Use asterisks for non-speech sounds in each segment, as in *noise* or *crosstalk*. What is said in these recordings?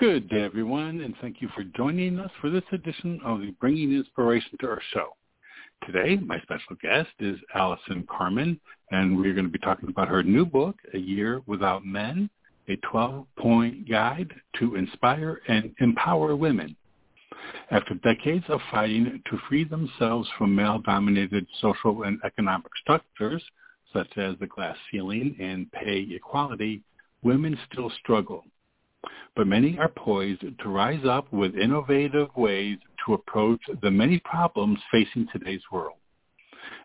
Good day, everyone, and thank you for joining us for this edition of the Bringing Inspiration to Earth show. Today, my special guest is Allison Carmen, and we're going to be talking about her new book, A Year Without Men, a 12-point guide to inspire and empower women. After decades of fighting to free themselves from male-dominated social and economic structures, such as the glass ceiling and pay equality, women still struggle. But many are poised to rise up with innovative ways to approach the many problems facing today's world.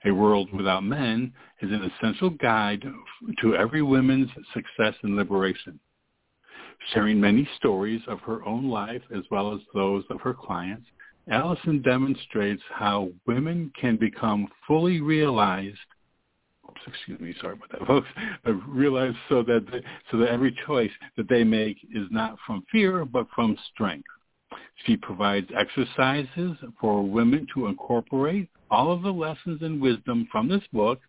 A World Without Men is an essential guide to every woman's success and liberation. Sharing many stories of her own life as well as those of her clients, Allison demonstrates how women can become fully realized excuse me, sorry about that, *laughs* folks. I realize so that they, so that every choice that they make is not from fear but from strength. She provides exercises for women to incorporate all of the lessons and wisdom from this book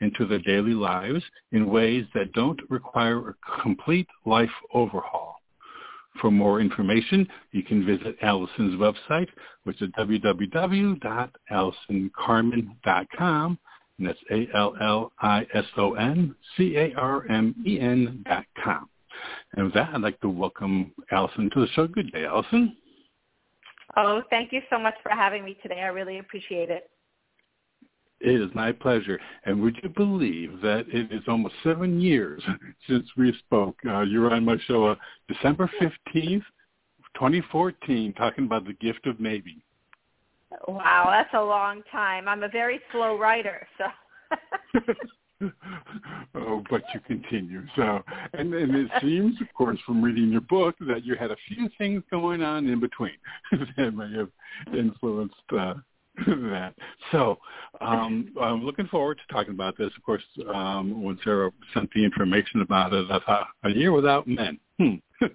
into their daily lives in ways that don't require a complete life overhaul. For more information, you can visit Allison's website, which is www.allisoncarmen.com, and that's A-L-L-I-S-O-N-C-A-R-M-E-N dot com. And with that, I'd like to welcome Allison to the show. Good day, Allison. Oh, thank you so much for having me today. I really appreciate it. It is my pleasure. And would you believe that it is almost seven years *laughs* since we spoke? Uh, you were on my show uh, December 15th, 2014, talking about the gift of maybe. Wow, that's a long time. I'm a very slow writer, so. *laughs* oh, but you continue. So, and, and it seems, of course, from reading your book, that you had a few things going on in between *laughs* that may have influenced uh, *clears throat* that. So um, *laughs* I'm looking forward to talking about this. Of course, um, when Sarah sent the information about it, I thought, a year without men. Hmm. *laughs*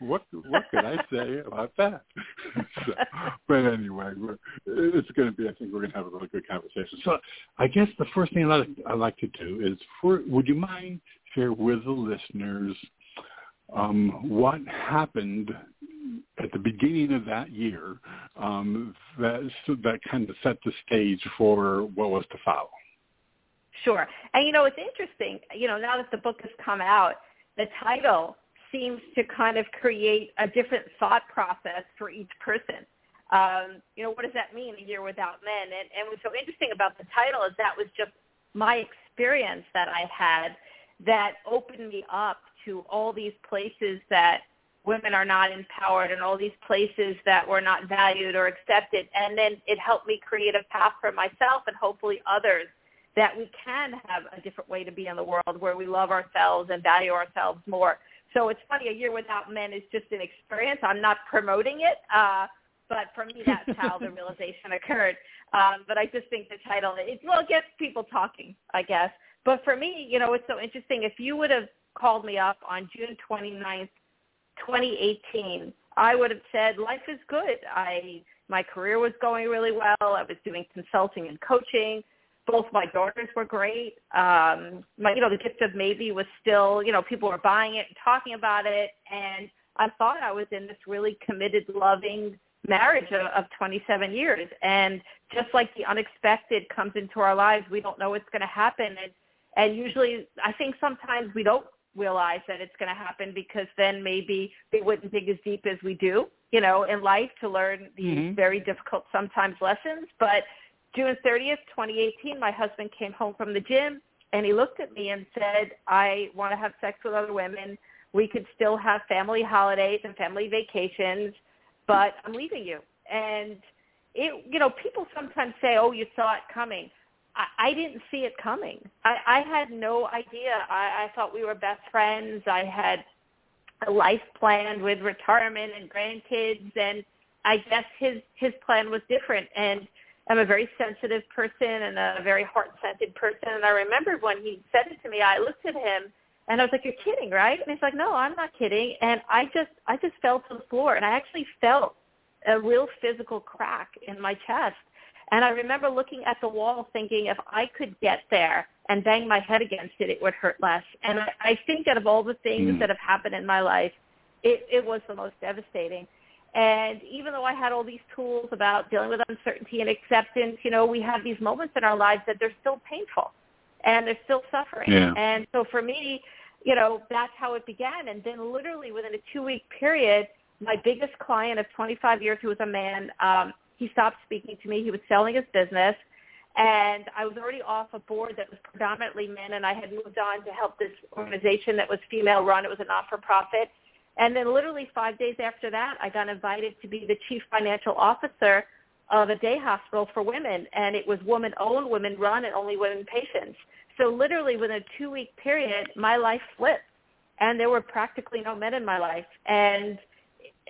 what what could I say about that? *laughs* so, but anyway, it's going to be. I think we're going to have a really good conversation. So I guess the first thing I'd, I'd like to do is, for, would you mind share with the listeners um, what happened at the beginning of that year um, that that kind of set the stage for what was to follow. Sure, and you know it's interesting. You know now that the book has come out, the title seems to kind of create a different thought process for each person. Um, you know, what does that mean, a year without men? And, and what's so interesting about the title is that was just my experience that I had that opened me up to all these places that women are not empowered and all these places that were not valued or accepted. And then it helped me create a path for myself and hopefully others that we can have a different way to be in the world where we love ourselves and value ourselves more. So it's funny, A Year Without Men is just an experience. I'm not promoting it, uh, but for me, that's how the *laughs* realization occurred. Um, but I just think the title, it, well, it gets people talking, I guess. But for me, you know, it's so interesting. If you would have called me up on June 29th, 2018, I would have said life is good. I my career was going really well. I was doing consulting and coaching. Both my daughters were great. Um, my, you know, the gift of maybe was still, you know, people were buying it and talking about it, and I thought I was in this really committed, loving marriage of, of 27 years. And just like the unexpected comes into our lives, we don't know what's going to happen, and and usually, I think sometimes we don't realize that it's going to happen because then maybe we wouldn't dig as deep as we do, you know, in life to learn these mm-hmm. very difficult sometimes lessons. But June 30th, 2018, my husband came home from the gym and he looked at me and said, I want to have sex with other women. We could still have family holidays and family vacations, but I'm leaving you. And it, you know, people sometimes say, oh, you saw it coming. I, I didn't see it coming. I, I had no idea. I, I thought we were best friends. I had a life planned with retirement and grandkids, and I guess his his plan was different, and I'm a very sensitive person and a very heart-centered person. And I remember when he said it to me, I looked at him and I was like, "You're kidding, right?" And he's like, "No, I'm not kidding." And I just I just fell to the floor, and I actually felt a real physical crack in my chest. And I remember looking at the wall thinking if I could get there and bang my head against it, it would hurt less. And I, I think that of all the things mm. that have happened in my life, it, it was the most devastating. And even though I had all these tools about dealing with uncertainty and acceptance, you know, we have these moments in our lives that they're still painful and they're still suffering. Yeah. And so for me, you know, that's how it began. And then literally within a two-week period, my biggest client of 25 years, who was a man, um, he stopped speaking to me. He was selling his business. And I was already off a board that was predominantly men, and I had moved on to help this organization that was female-run. It was a not-for-profit and then literally five days after that, I got invited to be the chief financial officer of a day hospital for women. And it was woman-owned, women-run, and only women patients. So literally within a two-week period, my life flipped. And there were practically no men in my life. And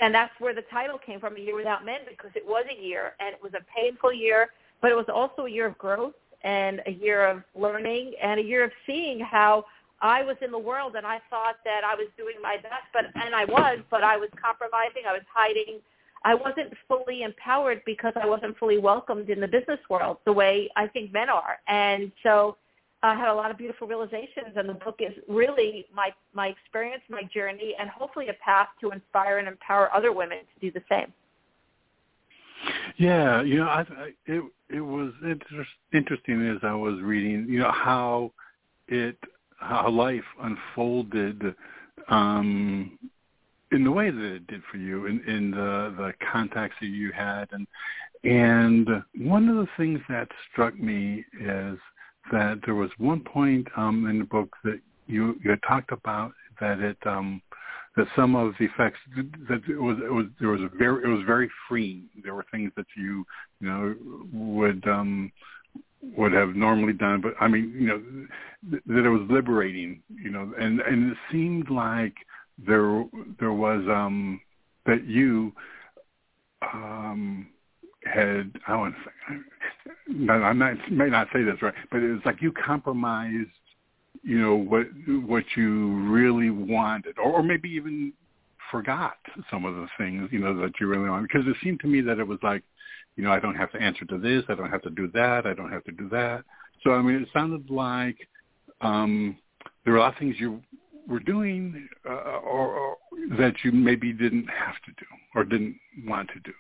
and that's where the title came from, A Year Without Men, because it was a year, and it was a painful year, but it was also a year of growth and a year of learning and a year of seeing how – I was in the world and I thought that I was doing my best, but and I was, but I was compromising. I was hiding. I wasn't fully empowered because I wasn't fully welcomed in the business world the way I think men are. And so I had a lot of beautiful realizations, and the book is really my my experience, my journey, and hopefully a path to inspire and empower other women to do the same. Yeah, you know, I, I it it was inter- interesting as I was reading, you know, how it how life unfolded um, in the way that it did for you, in, in the the contacts that you had, and and one of the things that struck me is that there was one point um, in the book that you you talked about that it um, that some of the effects that it was it was there was a very it was very free. There were things that you you know would um, would have normally done. But I mean, you know, th- that it was liberating, you know, and and it seemed like there there was um that you um had I want to say I might may not say this right, but it was like you compromised, you know, what what you really wanted, or, or maybe even forgot some of the things you know that you really wanted because it seemed to me that it was like you know, I don't have to answer to this, I don't have to do that, I don't have to do that. So I mean, it sounded like um, there were a lot of things you were doing uh, or, or that you maybe didn't have to do or didn't want to do.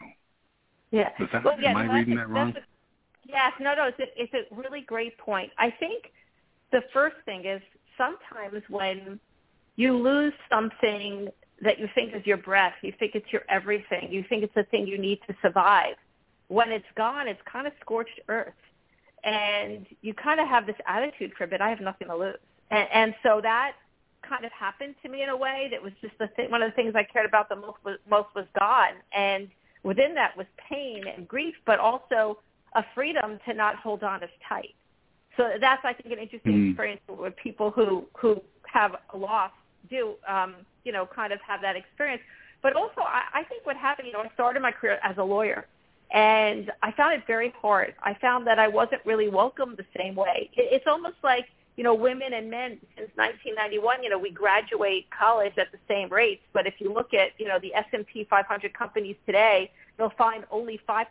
Yeah. That, well, yeah, am I reading that wrong? A, yes, no, no, it's a, it's a really great point. I think the first thing is sometimes when you lose something that you think is your breath, you think it's your everything, you think it's the thing you need to survive, when it's gone, it's kind of scorched earth. And you kind of have this attitude for a bit, I have nothing to lose. And, and so that kind of happened to me in a way that was just the thing, one of the things I cared about the most was, most was gone. And within that was pain and grief, but also a freedom to not hold on as tight. So that's, I think, an interesting mm. experience with people who, who have a loss do, um, you know, kind of have that experience. But also, I, I think what happened, you know, I started my career as a lawyer and I found it very hard. I found that I wasn't really welcomed the same way. It's almost like, you know, women and men since 1991, you know, we graduate college at the same rates. But if you look at, you know, the S&P 500 companies today, you'll find only 5%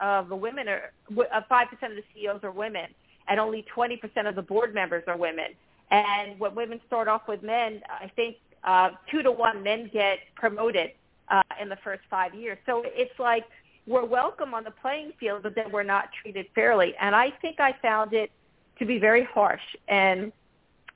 of the women are, uh, 5% of the CEOs are women, and only 20% of the board members are women. And when women start off with men, I think uh, two to one men get promoted uh, in the first five years. So it's like we're welcome on the playing field, but then we're not treated fairly. And I think I found it to be very harsh. And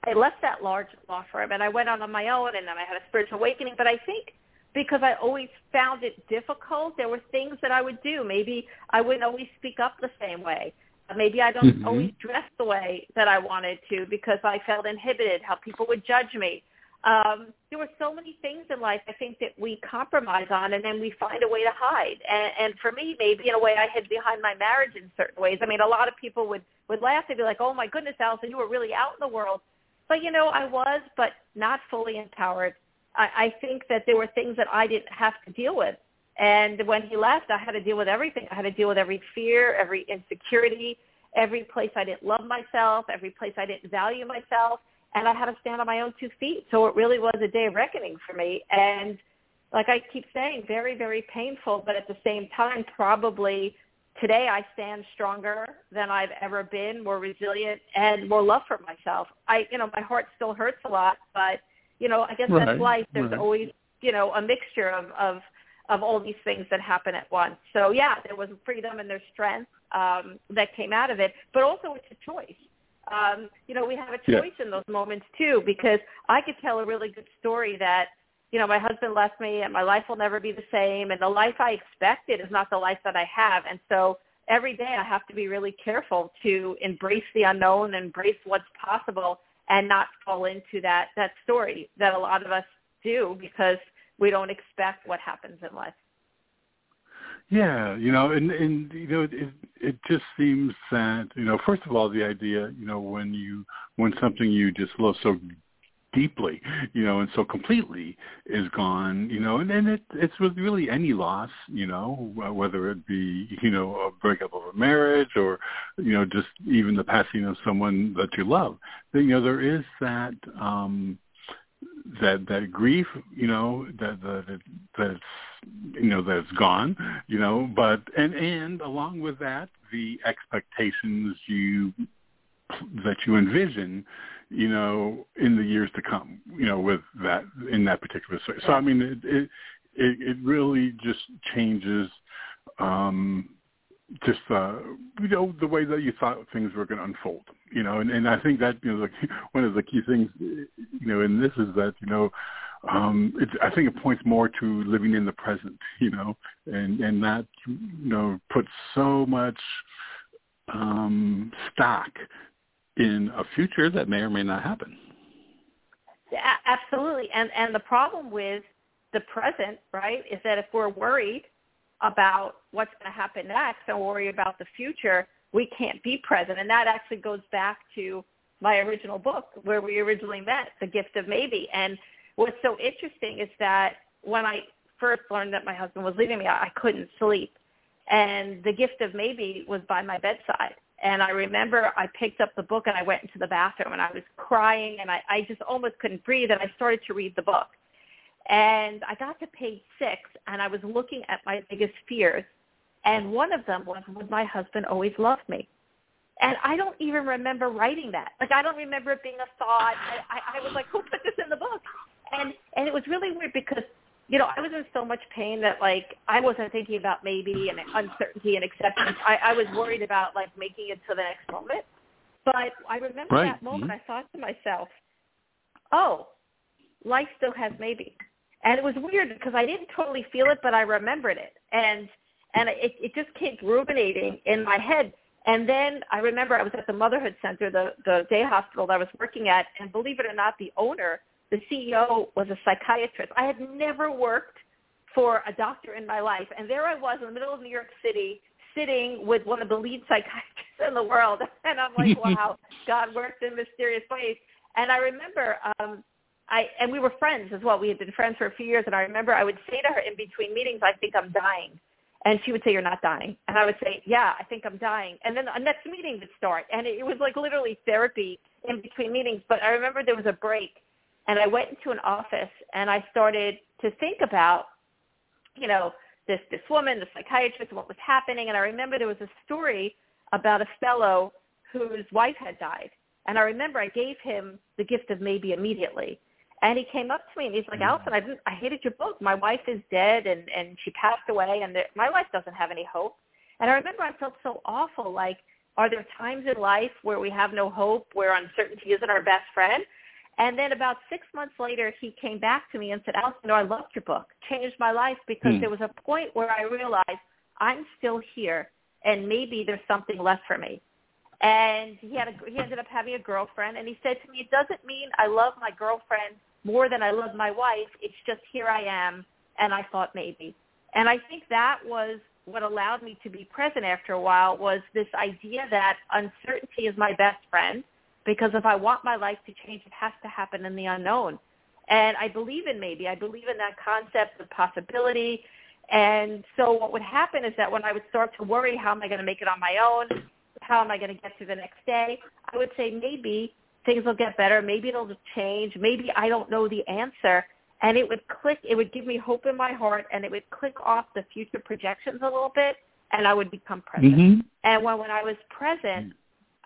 I left that large law firm and I went on on my own and then I had a spiritual awakening. But I think because I always found it difficult, there were things that I would do. Maybe I wouldn't always speak up the same way. Maybe I don't mm-hmm. always dress the way that I wanted to because I felt inhibited, how people would judge me um, there were so many things in life I think that we compromise on, and then we find a way to hide. And, and for me, maybe in a way, I hid behind my marriage in certain ways. I mean, a lot of people would would laugh. They'd be like, "Oh my goodness, Allison, you were really out in the world." But you know, I was, but not fully empowered. I, I think that there were things that I didn't have to deal with And when he left, I had to deal with everything. I had to deal with every fear, every insecurity, every place I didn't love myself, every place I didn't value myself, and I had to stand on my own two feet. So it really was a day of reckoning for me. And like I keep saying, very, very painful, but at the same time, probably today I stand stronger than I've ever been, more resilient, and more love for myself. I, you know, my heart still hurts a lot, but you know, I guess right, that's life. There's right. always, you know, a mixture of of of all these things that happen at once. So yeah, there was freedom and there's strength um, that came out of it, but also it's a choice. Um, you know, we have a choice yeah. in those moments too, because I could tell a really good story that, you know, my husband left me and my life will never be the same and the life I expected is not the life that I have. And so every day I have to be really careful to embrace the unknown, embrace what's possible and not fall into that, that story that a lot of us do because we don't expect what happens in life. Yeah, you know, and and you know, it it just seems that you know, first of all, the idea, you know, when you when something you just love so deeply, you know, and so completely is gone, you know, and then it it's with really any loss, you know, whether it be you know a breakup of a marriage or you know just even the passing of someone that you love, you know there is that. um that that grief, you know, that that that's you know that it's gone, you know, but and and along with that, the expectations you that you envision, you know, in the years to come, you know, with that in that particular space. So I mean, it it it, it really just changes. um just uh you know the way that you thought things were going to unfold you know and and i think that you know like one of the key things you know in this is that you know um it's i think it points more to living in the present *laughs* you know and and that you know puts so much um stock in a future that may or may not happen yeah absolutely and and the problem with the present right is that if we're worried about what's going to happen next and worry about the future, we can't be present. And that actually goes back to my original book where we originally met, The Gift of Maybe. And what's so interesting is that when I first learned that my husband was leaving me, I couldn't sleep. And The Gift of Maybe was by my bedside. And I remember I picked up the book and I went into the bathroom and I was crying and I, I just almost couldn't breathe and I started to read the book. And I got to page six, and I was looking at my biggest fears, and one of them was, would my husband always love me? And I don't even remember writing that. Like I don't remember it being a thought. I, I, I was like, who put this in the book? And and it was really weird because you know I was in so much pain that like I wasn't thinking about maybe and uncertainty and acceptance. I, I was worried about like making it to the next moment. But I remember right. that moment. Mm-hmm. I thought to myself, oh, life still has maybe and it was weird because I didn't totally feel it, but I remembered it, and and it it just kept ruminating in my head. And then I remember I was at the Motherhood Center, the the day hospital that I was working at, and believe it or not, the owner, the CEO, was a psychiatrist. I had never worked for a doctor in my life, and there I was in the middle of New York City, sitting with one of the lead psychiatrists in the world, *laughs* and I'm like, *laughs* wow, God works in mysterious ways. And I remember um, I and we were friends as well. We had been friends for a few years, and I remember I would say to her in between meetings, "I think I'm dying," and she would say, "You're not dying," and I would say, "Yeah, I think I'm dying," and then the next meeting would start, and it was like literally therapy in between meetings. But I remember there was a break, and I went into an office and I started to think about, you know, this this woman, the psychiatrist, and what was happening. And I remember there was a story about a fellow whose wife had died, and I remember I gave him the gift of maybe immediately. And he came up to me and he's like, Mm-hmm. Allison, I didn't, I hated your book. My wife is dead and and she passed away, and my life doesn't have any hope. And I remember I felt so awful. Like, are there times in life where we have no hope, where uncertainty isn't our best friend? And then about six months later, he came back to me and said, Allison, I loved your book. Changed my life because Hmm. there was a point where I realized I'm still here, and maybe there's something left for me. And he had a, he ended up having a girlfriend and he said to me it doesn't mean i love my girlfriend more than i love my wife. It's just here i am. And i thought maybe. And i think that was what allowed me to be present after a while was this idea that uncertainty is my best friend because if i want my life to change it has to happen in the unknown and i believe in maybe i believe in that concept of possibility And so what would happen is that when I would start to worry, how am I going to make it on my own? How am I going to get through the next day? I would say maybe things will get better. Maybe it'll just change. Maybe I don't know the answer. And it would click, it would give me hope in my heart and it would click off the future projections a little bit and I would become present. Mm-hmm. And when, when I was present,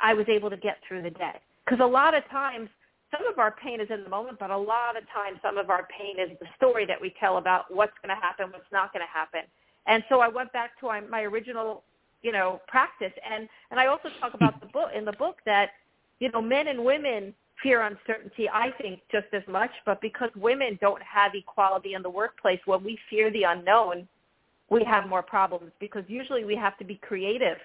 I was able to get through the day. Because a lot of times, some of our pain is in the moment, but a lot of times some of our pain is the story that we tell about what's going to happen, what's not going to happen. And so I went back to my, original, you know, practice. And, and I also talk about the book in the book that, you know, men and women fear uncertainty, I think, just as much. But because women don't have equality in the workplace, when we fear the unknown, we have more problems because usually we have to be creative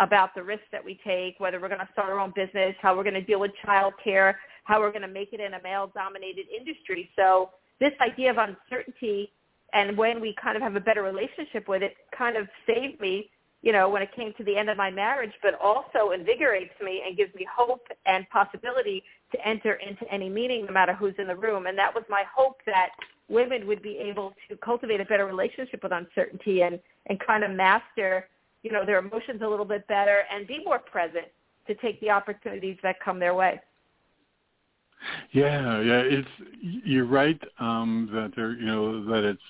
about the risks that we take, whether we're going to start our own business, how we're going to deal with childcare, how we're going to make it in a male-dominated industry. So this idea of uncertainty and when we kind of have a better relationship with it kind of saved me, you know, when it came to the end of my marriage, but also invigorates me and gives me hope and possibility to enter into any meeting no matter who's in the room. And that was my hope that women would be able to cultivate a better relationship with uncertainty and, and kind of master, you know, their emotions a little bit better and be more present to take the opportunities that come their way. Yeah, yeah, it's you're right um, that there, you know, that it's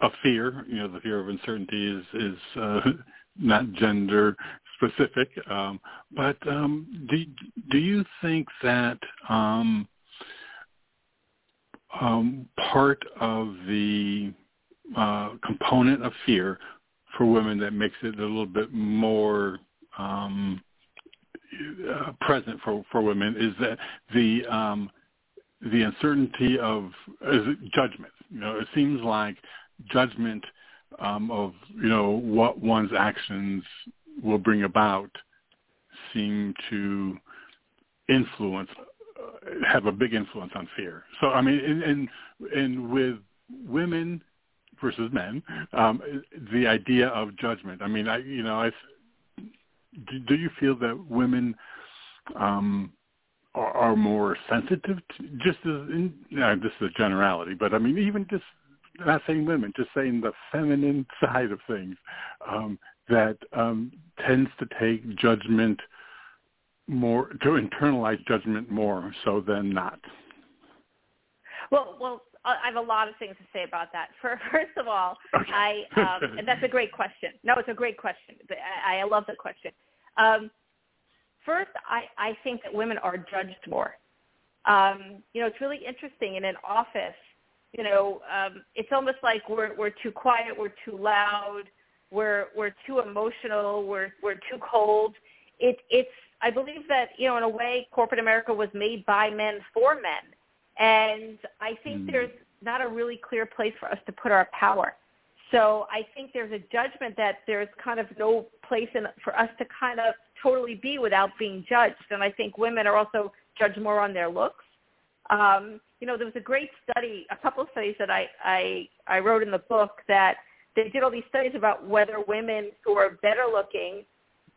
a fear. You know, the fear of uncertainty is is uh, *laughs* not gender specific. Um, but um, do do you think that um, um, part of the uh, component of fear for women that makes it a little bit more um, uh, present for, for women is that the um, the uncertainty of judgment. You know, it seems like judgment um, of you know what one's actions will bring about seem to influence have a big influence on fear. So I mean, and, and with women versus men, um, the idea of judgment. I mean, I you know, I do, you feel that women um, are, are more sensitive to just as in, you know, this is a generality, but I mean, even just not saying women, just saying the feminine *laughs* side of things um, that um, tends to take judgment more to internalize judgment more so than not. Well, well, I have a lot of things to say about that. For *laughs* first of all, okay. I um, *laughs* and that's a great question. No, it's a great question. I, I love the question. Um, first, I, I think that women are judged more. Um, you know, it's really interesting in an office. You know, um, it's almost like we're we're too quiet, we're too loud, we're we're too emotional, we're we're too cold. It it's I believe that, you know, in a way, corporate America was made by men for men. And I think mm. there's not a really clear place for us to put our power. So I think there's a judgment that there's kind of no place in, for us to kind of totally be without being judged. And I think women are also judged more on their looks. Um, you know, there was a great study, a couple of studies that I, I, I wrote in the book that they did all these studies about whether women who are better looking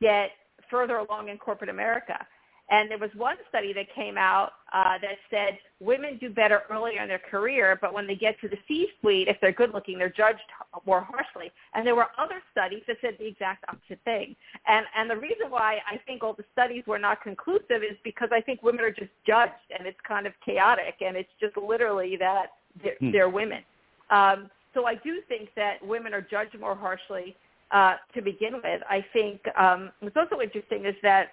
get further along in corporate America. And there was one study that came out uh, that said women do better earlier in their career, but when they get to the C-suite, if they're good looking, they're judged more harshly. And there were other studies that said the exact opposite thing. And, and the reason why I think all the studies were not conclusive is because I think women are just judged, and it's kind of chaotic, and it's just literally that they're, hmm. they're women. Um, so I do think that women are judged more harshly uh, to begin with. I think um, what's also interesting is that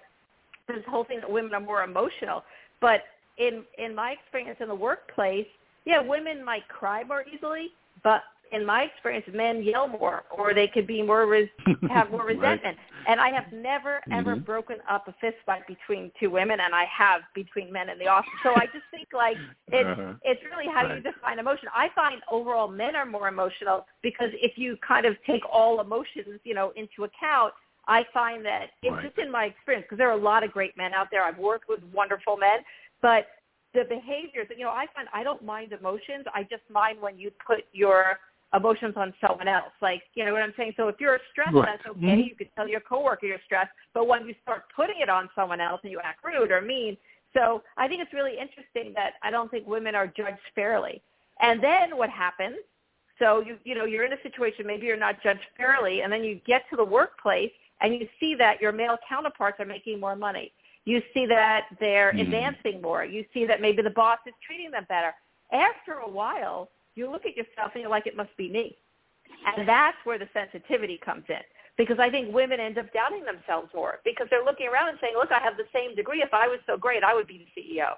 this whole thing that women are more emotional, but in in my experience in the workplace, yeah, women might cry more easily, but in my experience, men yell more, or they could be more res- *laughs* have more resentment. right. And I have never ever mm-hmm. broken up a fist fight between two women, and I have between men in the office. So I just think like *laughs* it's uh-huh. it's really how right. you define emotion. I find overall men are more emotional because if you kind of take all emotions, you know, into account, I find that it's right. just in my experience because there are a lot of great men out there. I've worked with wonderful men, but the behaviors, that you know, I find I don't mind emotions. I just mind when you put your emotions on someone else. Like, you know what I'm saying? So if you're stressed, right. that's okay. Mm-hmm. You can tell your coworker you're stressed. But when you start putting it on someone else and you act rude or mean, so I think it's really interesting that I don't think women are judged fairly. And then what happens? So you you know you're in a situation maybe you're not judged fairly, and then you get to the workplace and you see that your male counterparts are making more money. You see that they're mm. advancing more. You see that maybe the boss is treating them better. After a while, you look at yourself and you're like, it must be me. And that's where the sensitivity comes in. Because I think women end up doubting themselves more because they're looking around and saying, look, I have the same degree. If I was so great, I would be the CEO.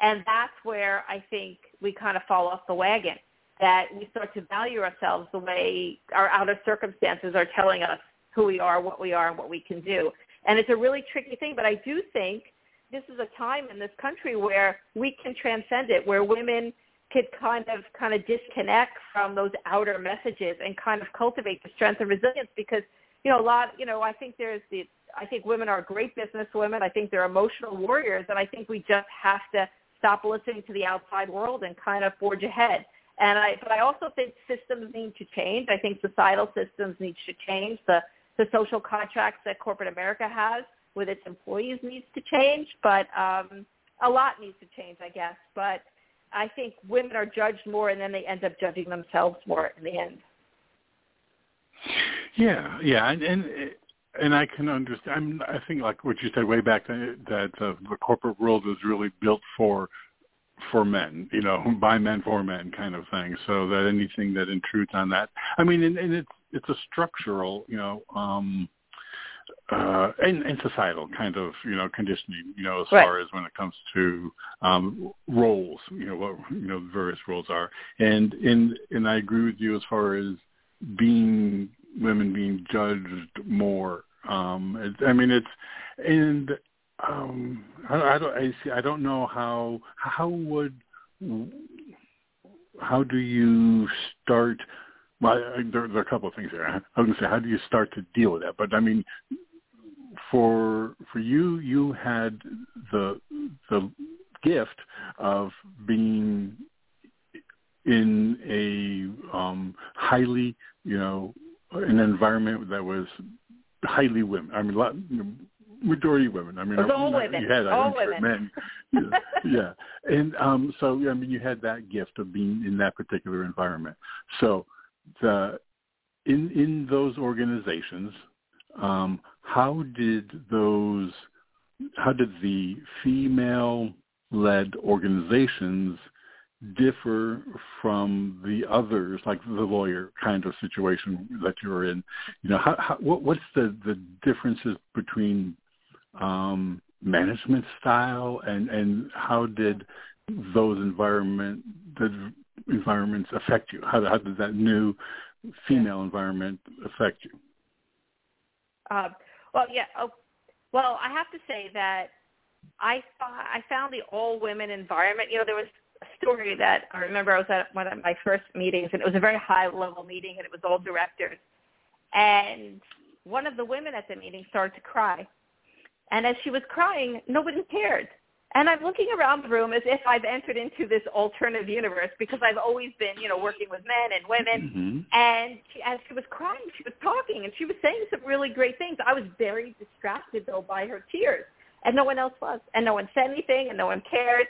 And that's where I think we kind of fall off the wagon, that we start to value ourselves the way our outer circumstances are telling us who we are, what we are, and what we can do. And it's a really tricky thing, but I do think this is a time in this country where we can transcend it, where women could kind of kind of disconnect from those outer messages and kind of cultivate the strength and resilience because you know a lot you know I think there's the I think women are great business women I think they're emotional warriors and I think we just have to stop listening to the outside world and kind of forge ahead. And I but I also think systems need to change. I think societal systems need to change. The the social contracts that corporate America has with its employees needs to change but um a lot needs to change I guess but I think women are judged more, and then they end up judging themselves more in the end. Yeah, yeah, and and, and I can understand. I, I think like what you said way back that, that the corporate world is really built for for men, you know, *laughs* by men for men kind of thing. So that anything that intrudes on that, I mean, and, and it's it's a structural, you know, um uh, and, and societal kind of you know conditioning you know as right. far as when it comes to um, roles you know what you know various roles are and and and I agree with you as far as being women being judged more um it, I mean it's and um I, I don't I see I don't know how how would how do you start well, I, there, there are a couple of things there. I was going to say, how do you start to deal with that? But I mean, for for you, you had the the gift of being in a um, highly, you know, an environment that was highly women. I mean, lot, majority women. I mean, all women. You had, all women. Men. yeah, yeah, and um, so I mean, you had that gift of being in that particular environment. So the in in those organizations, um, how did those how did the female led organizations differ from the others, like the lawyer kind of situation that you're in? You know, how, how, what, what's the, the differences between um, management style and, and how did those environment the environments affect you? How, how does that new female environment affect you? Uh, well, yeah. Oh, well, I have to say that I I found the all women environment. You know, there was a story that I remember I was at one of my first meetings, and it was a very high level meeting, and it was all directors. And one of the women at the meeting started to cry, and as she was crying, nobody cared. And I'm looking around the room as if I've entered into this alternative universe because I've always been, you know, working with men and women. Mm-hmm. And she, as she was crying, she was talking and she was saying some really great things. I was very distracted though by her tears, and no one else was, and no one said anything, and no one cared.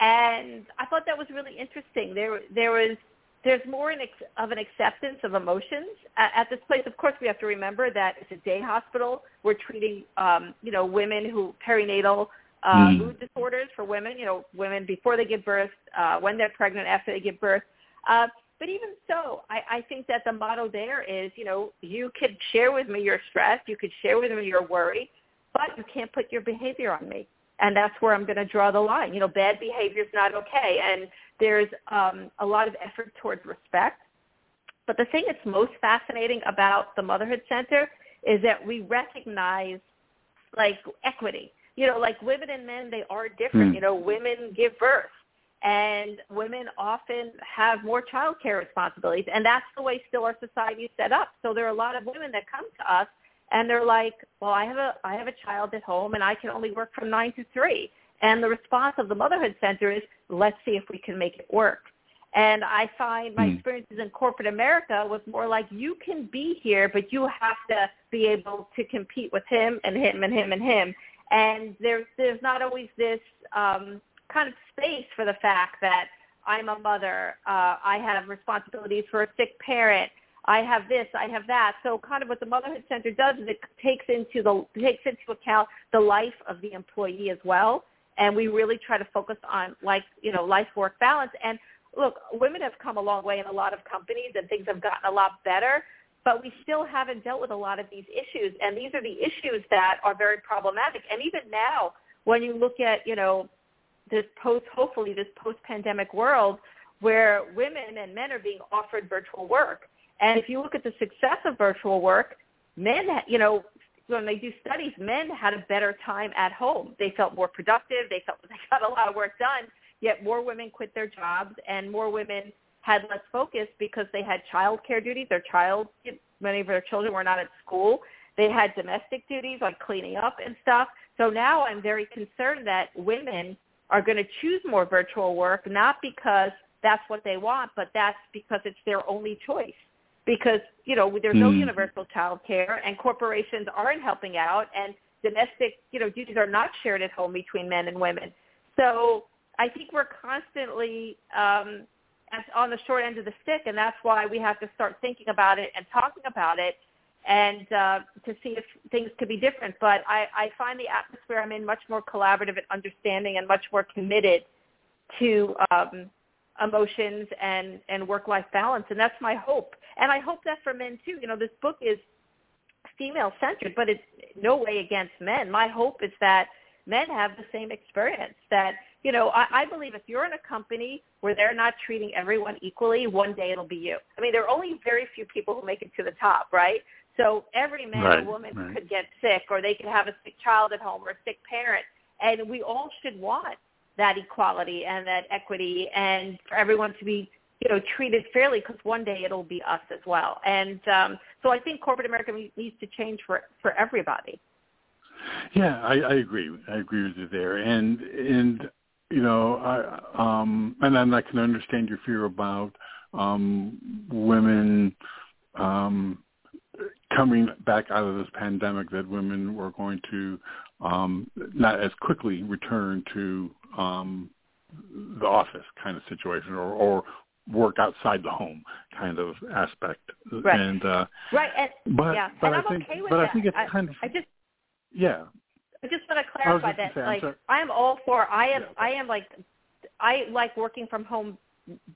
And I thought that was really interesting. There, there was there's more an ex- of an acceptance of emotions at, at this place. Of course, we have to remember that it's a day hospital. We're treating, um, you know, women who perinatal uh, mm. mood disorders for women, you know, women before they give birth, uh, when they're pregnant, after they give birth. Uh, but even so, I, I think that the motto there is, you know, you could share with me your stress, you could share with me your worry, but you can't put your behavior on me. And that's where I'm going to draw the line. You know, bad behavior is not okay. And there's um, a lot of effort towards respect. But the thing that's most fascinating about the Motherhood Center is that we recognize like equity you know, like women and men, they are different. Mm. You know, women give birth and women often have more child care responsibilities and that's the way still our society is set up. So there are a lot of women that come to us and they're like, well, I have a, I have a child at home and I can only work from nine to three. And the response of the Motherhood Center is, let's see if we can make it work. And I find my mm. experiences in corporate America was more like you can be here, but you have to be able to compete with him and him and him and him and there's there's not always this um, kind of space for the fact that I'm a mother. Uh, I have responsibilities for a sick parent. I have this, I have that. So kind of what the Motherhood Center does is it takes into the takes into account the life of the employee as well. And we really try to focus on like, you know, life work balance. And look, women have come a long way in a lot of companies and things have gotten a lot better, but we still haven't dealt with a lot of these issues. And these are the issues that are very problematic. And even now, when you look at, you know, this post, hopefully this post-pandemic world where women and men are being offered virtual work. And if you look at the success of virtual work, men, you know, when they do studies, men had a better time at home. They felt more productive. They felt *laughs* they got a lot of work done. Yet more women quit their jobs, and more women had less focus because they had child care duties. Their child, many of their children were not at school. They had domestic duties like cleaning up and stuff. So now I'm very concerned that women are going to choose more virtual work, not because that's what they want, but that's because it's their only choice. Because, you know, there's no mm. universal child care and corporations aren't helping out and domestic, you know, duties are not shared at home between men and women. So I think we're constantly um, on the short end of the stick, and that's why we have to start thinking about it and talking about it and uh, to see if things could be different. But I, I find the atmosphere I'm in much more collaborative and understanding and much more committed to um, emotions and, and work-life balance. And that's my hope. And I hope that for men too. You know, this book is female-centered, but it's no way against men. My hope is that men have the same experience that you know, I, I believe if you're in a company where they're not treating everyone equally, one day it'll be you. I mean, there are only very few people who make it to the top, right? So every man right, or woman right. could get sick or they could have a sick child at home or a sick parent. And we all should want that equality and that equity and for everyone to be, you know, treated fairly because one day it'll be us as well. And um, so I think corporate America needs to change for, for everybody. Yeah, I, I agree. I agree with you there. And, and, you know, I, um, and then I can understand your fear about um, women, um, coming back out of this pandemic that women were going to um, not as quickly return to um, the office kind of situation or, or work outside the home kind of aspect. Right. And uh, right. And, but yeah. but and I I'm think okay with but that. I think it's I, kind of I just yeah. I just want to clarify that. Say, like I am all for. I am. I am like. I like working from home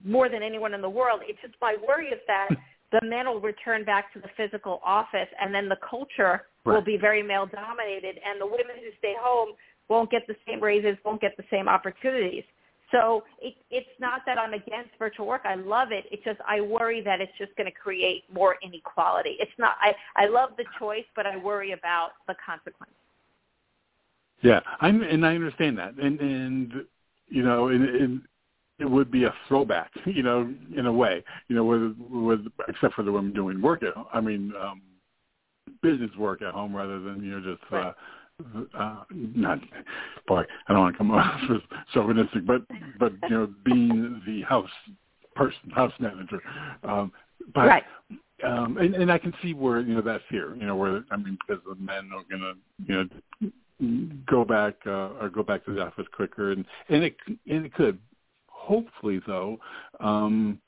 more than anyone in the world. It's just my worry is that *laughs* the men will return back to the physical office and then the culture right. will be very male dominated and the women who stay home won't get the same raises, won't get the same opportunities. So it, it's not that I'm against virtual work. I love it. It's just I worry that it's just going to create more inequality. It's not. I I love the choice, but I worry about the consequence. Yeah, I'm, and I understand that, and and you know, and, and it would be a throwback, *laughs* you know, in a way, you know, with with except for the women doing work at, I mean, um, business work at home rather than you know just uh, uh, not, boy, I don't want to come *laughs* off as chauvinistic, but but you know, being the house person, house manager, um, but. Right. Um, and, and I can see where you know that fear, you know, where I mean, because the men are going to, you know, go back uh, or go back to the office quicker, and and it and it could, hopefully, though, um,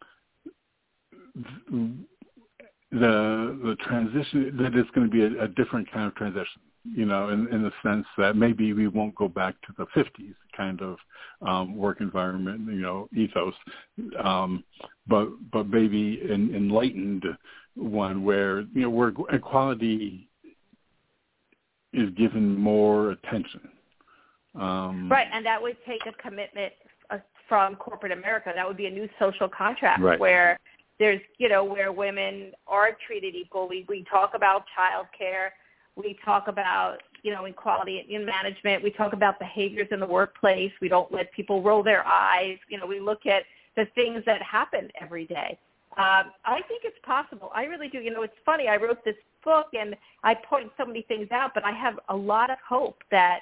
the the transition that it's going to be a, a different kind of transition. You know, in, in the sense that maybe we won't go back to the 50s kind of um, work environment, you know, ethos, um, but but maybe an enlightened one where you know where equality is given more attention. Um, right, and that would take a commitment from corporate America. That would be a new social contract right. where there's, you know, where women are treated equally. We talk about child care. We talk about, you know, equality in management. We talk about behaviors in the workplace. We don't let people roll their eyes. You know, we look at the things that happen every day. Um, I think it's possible. I really do. You know, it's funny. I wrote this book and I point so many things out, but I have a lot of hope that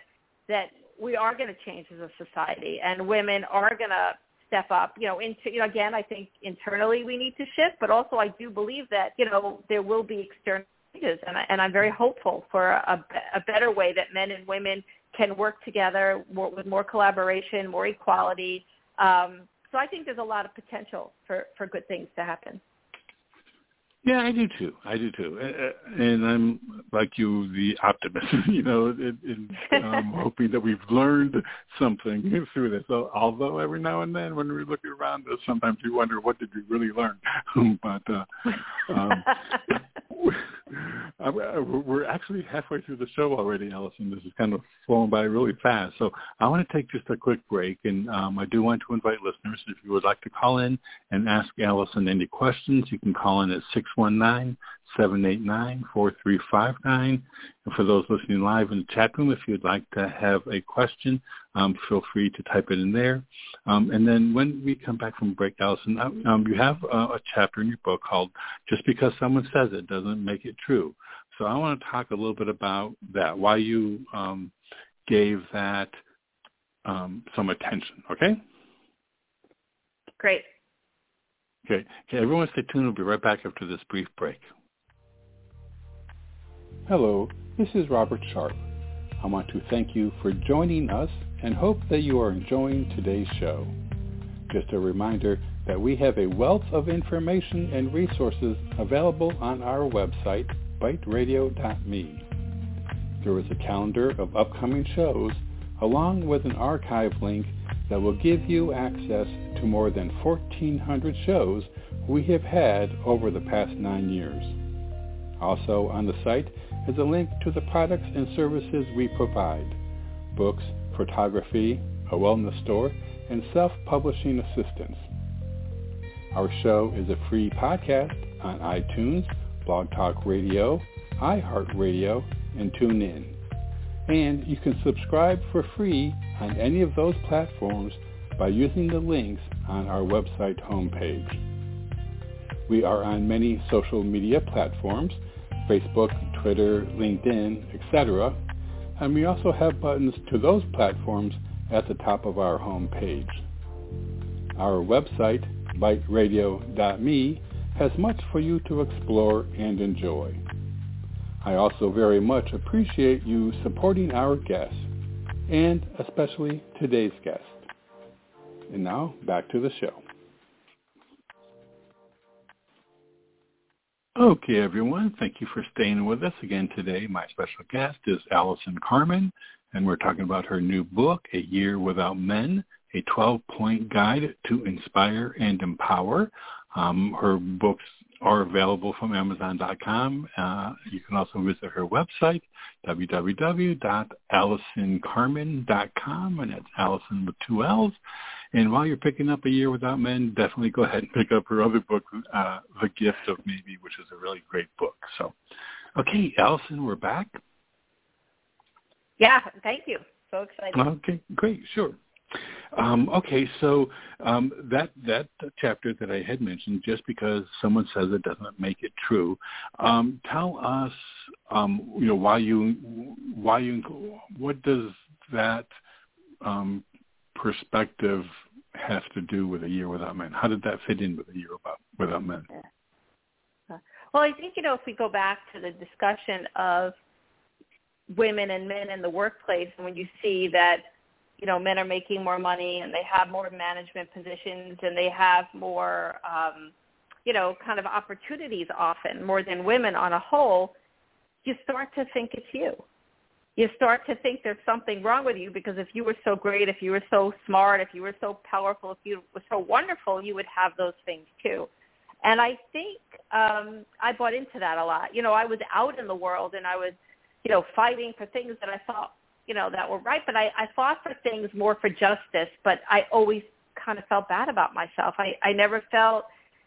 that we are going to change as a society, and women are going to step up. You know, into you know, again, I think internally we need to shift, but also I do believe that you know there will be external changes, and, I, and I'm very hopeful for a, a better way that men and women can work together more, with more collaboration, more equality. Um, so I think there's a lot of potential for for good things to happen. Yeah, I do too. I do too, and I'm like you, the optimist. *laughs* you know, and, and I'm hoping that we've learned something *laughs* through this. Although every now and then, when we look around us, sometimes we wonder what did we really learn. *laughs* but uh, um, we're actually halfway through the show already, Allison. This is kind of flowing by really fast. So I want to take just a quick break, and um, I do want to invite listeners, if you would like to call in and ask Allison any questions, you can call in at 619-789-4359. And for those listening live in the chat room, if you'd like to have a question, um, feel free to type it in there. Um, and then when we come back from break, Allison, uh, um, you have uh, a chapter in your book called "Just Because Someone Says It Doesn't Make It True." So I want to talk a little bit about that, why you um, gave that um, some attention. Okay. Great. Okay. Okay. Everyone, stay tuned. We'll be right back after this brief break. Hello, this is Robert Sharpe. I want to thank you for joining us and hope that you are enjoying today's show. Just a reminder that we have a wealth of information and resources available on our website, biteradio.me. There is a calendar of upcoming shows along with an archive link that will give you access to more than 1,400 shows we have had over the past nine years. Also on the site is a link to the products and services we provide, books, photography, a wellness store, and self-publishing assistance. Our show is a free podcast on iTunes, Blog Talk Radio, iHeartRadio, and TuneIn. And you can subscribe for free on any of those platforms by using the links on our website homepage. We are on many social media platforms, Facebook, Twitter, LinkedIn, etc. And we also have buttons to those platforms at the top of our homepage. Our website, biteradio.me, has much for you to explore and enjoy. I also very much appreciate you supporting our guests, and especially today's guest. And now, back to the show. Okay, everyone. Thank you for staying with us again today. My special guest is Allison Carmen, and we're talking about her new book, A Year Without Men, a 12-point guide to inspire and empower. Um, her books are available from Amazon.com. Uh, you can also visit her website, www.allisoncarmen.com, and that's Allison with two L's. And while you're picking up A Year Without Men, definitely go ahead and pick up her other book, uh, The Gift of Maybe, which is a really great book. So, okay, Allison, we're back. Yeah, thank you. So excited. Okay, great, sure. Um, okay, so um, that that chapter that I had mentioned, just because someone says it doesn't make it true, um, tell us, um, you know, why you why you what does that um, perspective have to do with a year without men? How did that fit in with a year without without men? Well, I think you know if we go back to the discussion of women and men in the workplace, and when you see that you know men are making more money and they have more management positions and they have more um you know kind of opportunities often more than women on a whole you start to think it's you. You start to think there's something wrong with you because if you were so great if you were so smart if you were so powerful if you were so wonderful you would have those things too. And i think um i bought into that a lot. You know i was out in the world and i was you know fighting for things that i thought you know, that were right. But I, I fought for things more for justice, but I always kind of felt bad about myself. I, I never felt,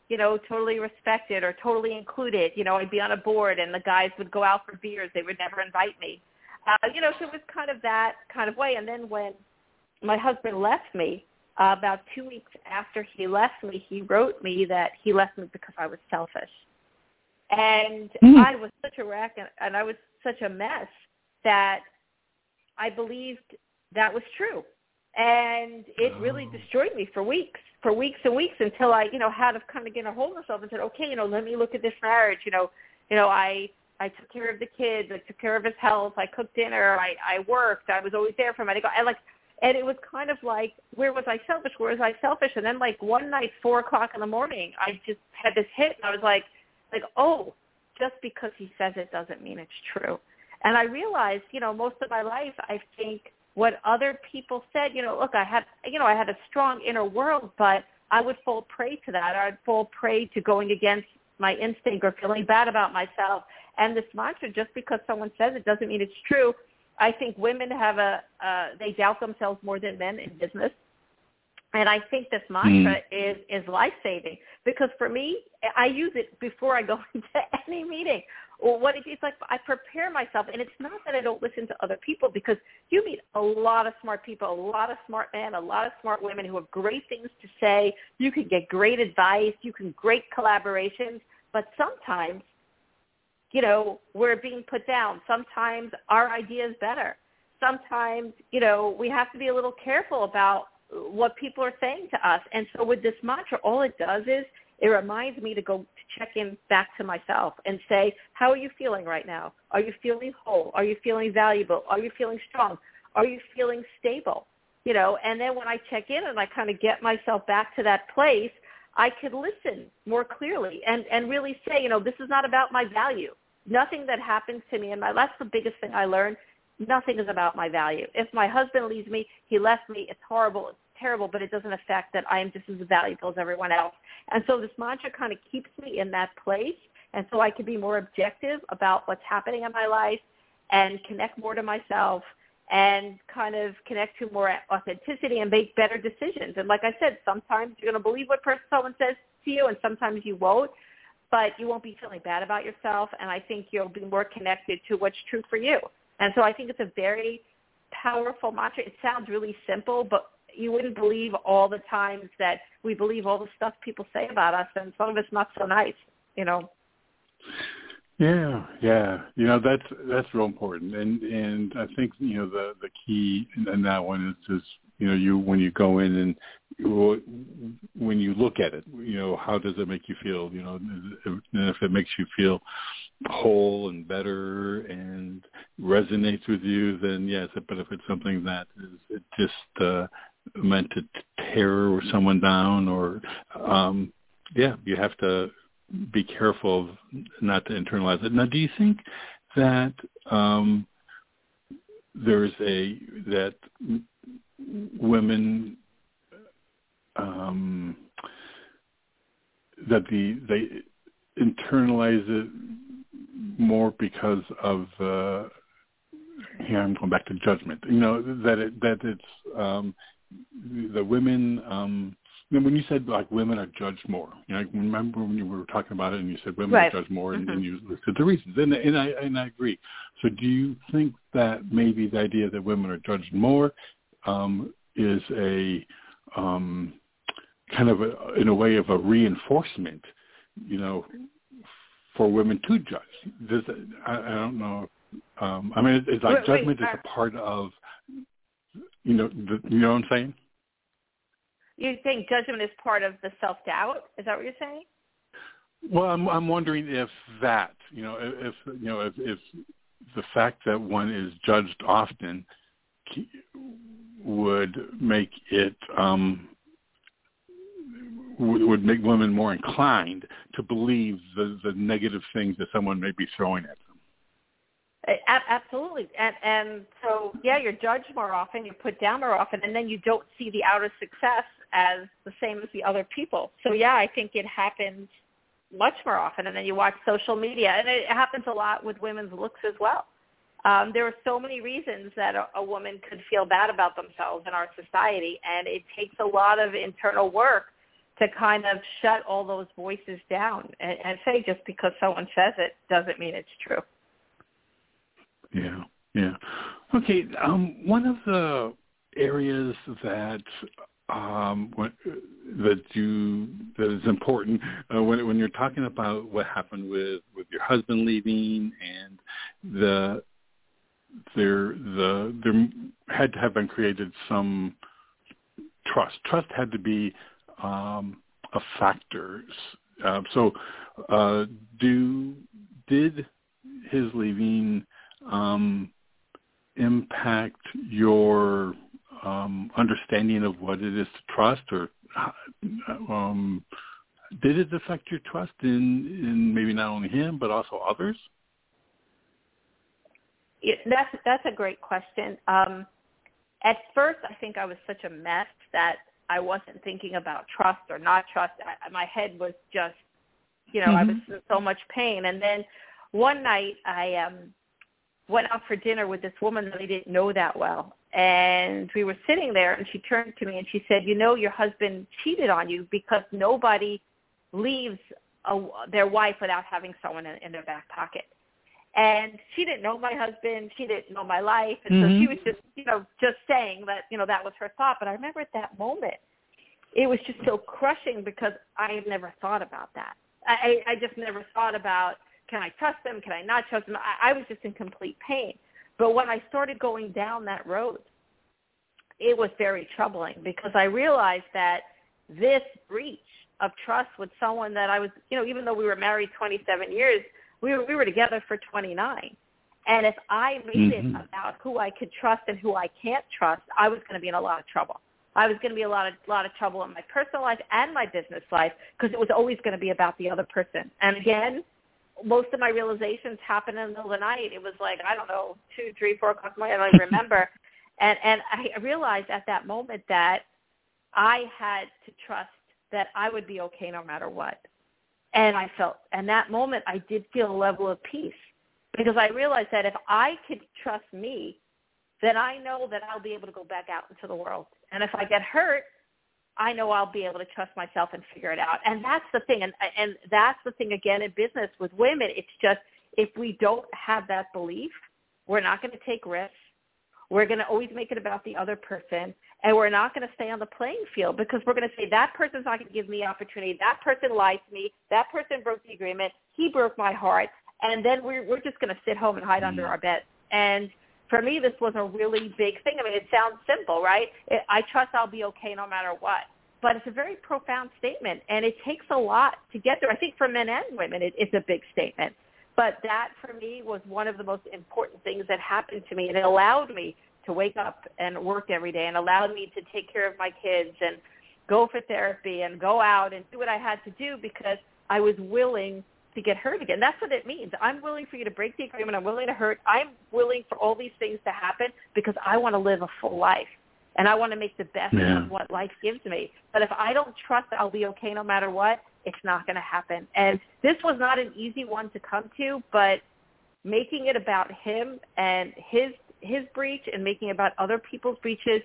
you know, totally respected or totally included. You know, I'd be on a board and the guys would go out for beers. They would never invite me. Uh, you know, so it was kind of that kind of way. And then when my husband left me, uh, about two weeks after he left me, he wrote me that he left me because I was selfish. And mm-hmm. I was such a wreck and, and I was such a mess that I believed that was true. And it really oh. destroyed me for weeks, for weeks and weeks until I, you know, had to kind of get a hold of myself and said, okay, you know, let me look at this marriage. You know, you know, I, I took care of the kids. I took care of his health. I cooked dinner. I, I worked. I was always there for him. I go, I like, and it was kind of like, where was I selfish? Where was I selfish? And then like one night, four o'clock in the morning, I just had this hit, and I was like, like, oh, just because he says it doesn't mean it's true. And I realized, you know, most of my life, I think what other people said, you know, look, I had, you know, I had a strong inner world, but I would fall prey to that. I'd fall prey to going against my instinct or feeling bad about myself. And this mantra, just because someone says it doesn't mean it's true. I think women have a, uh, they doubt themselves more than men in business. And I think this mantra mm. is, is life-saving because for me, I use it before I go *laughs* into any meeting. Or what it, it's like I prepare myself, and it's not that I don't listen to other people because you meet a lot of smart people, a lot of smart men, a lot of smart women who have great things to say. You can get great advice, you can great collaborations, but sometimes, you know, we're being put down. Sometimes our idea is better. Sometimes, you know, we have to be a little careful about what people are saying to us. And so with this mantra, all it does is it reminds me to go to check in back to myself and say, how are you feeling right now? Are you feeling whole? Are you feeling valuable? Are you feeling strong? Are you feeling stable? You know, and then when I check in and I kind of get myself back to that place, I could listen more clearly and, and really say, you know, this is not about my value. Nothing that happens to me, and my, that's the biggest thing I learned, nothing is about my value. If my husband leaves me, he left me, it's horrible, it's terrible, but it doesn't affect that I am just as valuable as everyone else. And so this mantra kind of keeps me in that place. And so I can be more objective about what's happening in my life and connect more to myself and kind of connect to more authenticity and make better decisions. And like I said, sometimes you're going to believe what person someone says to you and sometimes you won't, but you won't be feeling bad about yourself. And I think you'll be more connected to what's true for you. And so I think it's a very powerful mantra. It sounds really simple, but you wouldn't believe all the times that we believe all the stuff people say about us, and some of it's not so nice, you know. Yeah, yeah, you know that's that's real important, and and I think you know the the key in that one is just you know you when you go in and when you look at it, you know how does it make you feel? You know, and if it makes you feel whole and better and resonates with you, then yes. But if it's something that is just uh, meant to tear someone down or um yeah you have to be careful not to internalize it now do you think that um there's a that women um that the they internalize it more because of uh here I'm going back to judgment. You know that it that it's um the women um when you said like women are judged more, you know, I remember when you were talking about it and you said women right. are judged more, and, mm-hmm. and you listed the reasons, and, and I and I agree. So, do you think that maybe the idea that women are judged more um, is a um, kind of a, in a way of a reinforcement, you know, for women to judge? Does I, I don't know. Um, I mean, it's like wait, judgment wait, is a part of you know, the, you know what I'm saying? You think judgment is part of the self doubt? Is that what you're saying? Well, I'm I'm wondering if that, you know, if you know, if, if the fact that one is judged often would make it um would make women more inclined to believe the the negative things that someone may be throwing at. Absolutely, and and so yeah, you're judged more often, you're put down more often, and then you don't see the outer success as the same as the other people. So yeah, I think it happens much more often, and then you watch social media, and it happens a lot with women's looks as well. Um, there are so many reasons that a, a woman could feel bad about themselves in our society, and it takes a lot of internal work to kind of shut all those voices down and, and say just because someone says it doesn't mean it's true. Yeah, yeah. Okay, um, one of the areas that um, what, that you that is important uh, when when you're talking about what happened with with your husband leaving and the there the there had to have been created some trust. Trust had to be um, a factor. Uh, so, uh, do did his leaving um, impact your um, understanding of what it is to trust, or um, did it affect your trust in, in maybe not only him but also others? Yeah, that's that's a great question. Um, at first, I think I was such a mess that I wasn't thinking about trust or not trust. I, my head was just, you know, mm-hmm. I was mm-hmm. in so much pain. And then one night, I um, went out for dinner with this woman that I didn't know that well, and we were sitting there, and she turned to me and she said, "You know, your husband cheated on you because nobody leaves a, their wife without having someone in, in their back pocket." And she didn't know my husband. She didn't know my life. And mm-hmm. so she mm-hmm. was just, you know, just saying that, you know, that was her thought. But I remember at that moment, it was just so crushing because I had never thought about that. I, I just never thought about, can I trust them? Can I not trust them? I, I was just in complete pain. But when I started going down that road, it was very troubling because I realized that this breach of trust with someone that I was, you know, even though we were married 27 years, we were we were together for 29. And if I made mm-hmm. it about who I could trust and who I can't trust, I was going to be in a lot of trouble. I was going to be a lot of lot of trouble in my personal life and my business life because it was always going to be about the other person. And again, most of my realizations happened in the middle of the night. It was like I don't know, two, three, four o'clock in the morning. I don't even *laughs* remember. and and I realized at that moment that I had to trust that I would be okay no matter what. And I felt, and that moment I did feel a level of peace because I realized that if I could trust me, then I know that I'll be able to go back out into the world. And if I get hurt, I know I'll be able to trust myself and figure it out. And that's the thing. And, and that's the thing again in business with women. It's just if we don't have that belief, we're not going to take risks. We're going to always make it about the other person, and we're not going to stay on the playing field because we're going to say that person's not going to give me opportunity. That person lied to me. That person broke the agreement. He broke my heart, and then we're we're just going to sit home and hide mm-hmm. under our bed. And for me, this was a really big thing. I mean, it sounds simple, right? It, I trust I'll be okay no matter what. But it's a very profound statement, and it takes a lot to get there. I think for men and women, it, it's a big statement. But that for me was one of the most important things that happened to me, and it allowed me to wake up and work every day, and allowed me to take care of my kids and go for therapy and go out and do what I had to do because I was willing to get hurt again. That's what it means. I'm willing for you to break the agreement. I'm willing to hurt. I'm willing for all these things to happen because I want to live a full life and I want to make the best yeah. of what life gives me. But if I don't trust that I'll be okay no matter what, it's not going to happen. And this was not an easy one to come to, but making it about him and his his breach and making it about other people's breaches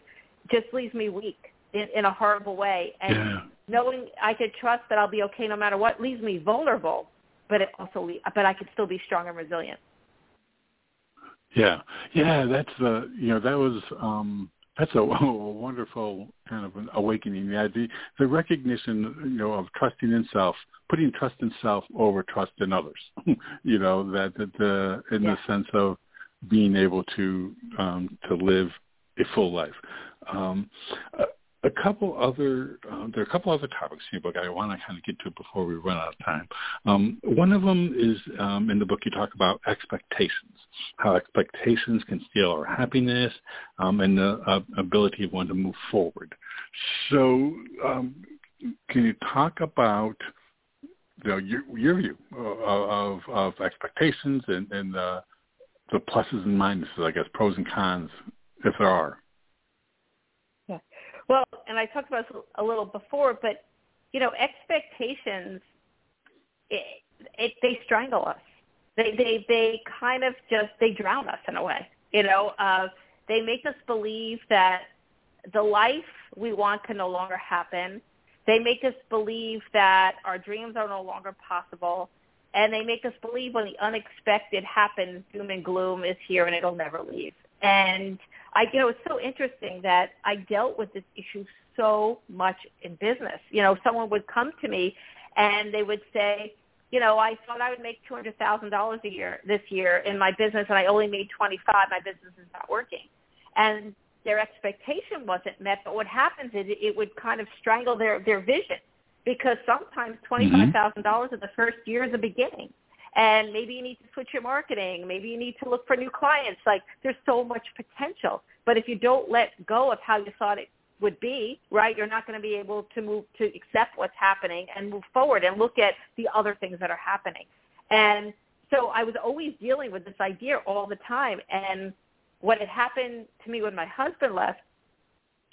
just leaves me weak in, in a horrible way. And yeah. knowing I could trust that I'll be okay no matter what leaves me vulnerable, but it also but I could still be strong and resilient. Yeah, yeah, that's the you know that was um that's a, *laughs* a wonderful kind of an awakening. The idea, the recognition, you know, of trusting in self, putting trust in self over trust in others. *laughs* you know, that, that the in yeah. the sense of being able to um, to live a full life. Um, a couple other uh, there are a couple other topics in your book I want to kind of get to before we run out of time. Um, one of them is um, in the book you talk about expectations, how expectations can steal our happiness um, and the uh, ability of one to move forward. So, um, can you talk about you know, your, your view of, of expectations and, and the, the pluses and minuses, I guess, pros and cons, if there are? Well, and I talked about this a little before, but you know, expectations it, it they strangle us. They they they kind of just they drown us in a way. You know, uh, they make us believe that the life we want can no longer happen. They make us believe that our dreams are no longer possible. And they make us believe when the unexpected happens, doom and gloom is here and it'll never leave. And I, you know, it's so interesting that I dealt with this issue so much in business. You know, someone would come to me and they would say, you know, I thought I would make two hundred thousand dollars a year this year in my business, and I only made twenty five. My business is not working, and their expectation wasn't met. But what happens is it would kind of strangle their their vision because sometimes mm-hmm. twenty five thousand dollars in the first year is a beginning, and maybe you need to switch your marketing. Maybe you need to look for new clients. Like there's so much potential. But if you don't let go of how you thought it would be, right, you're not going to be able to move to accept what's happening and move forward and look at the other things that are happening. And so I was always dealing with this idea all the time. And what had happened to me when my husband left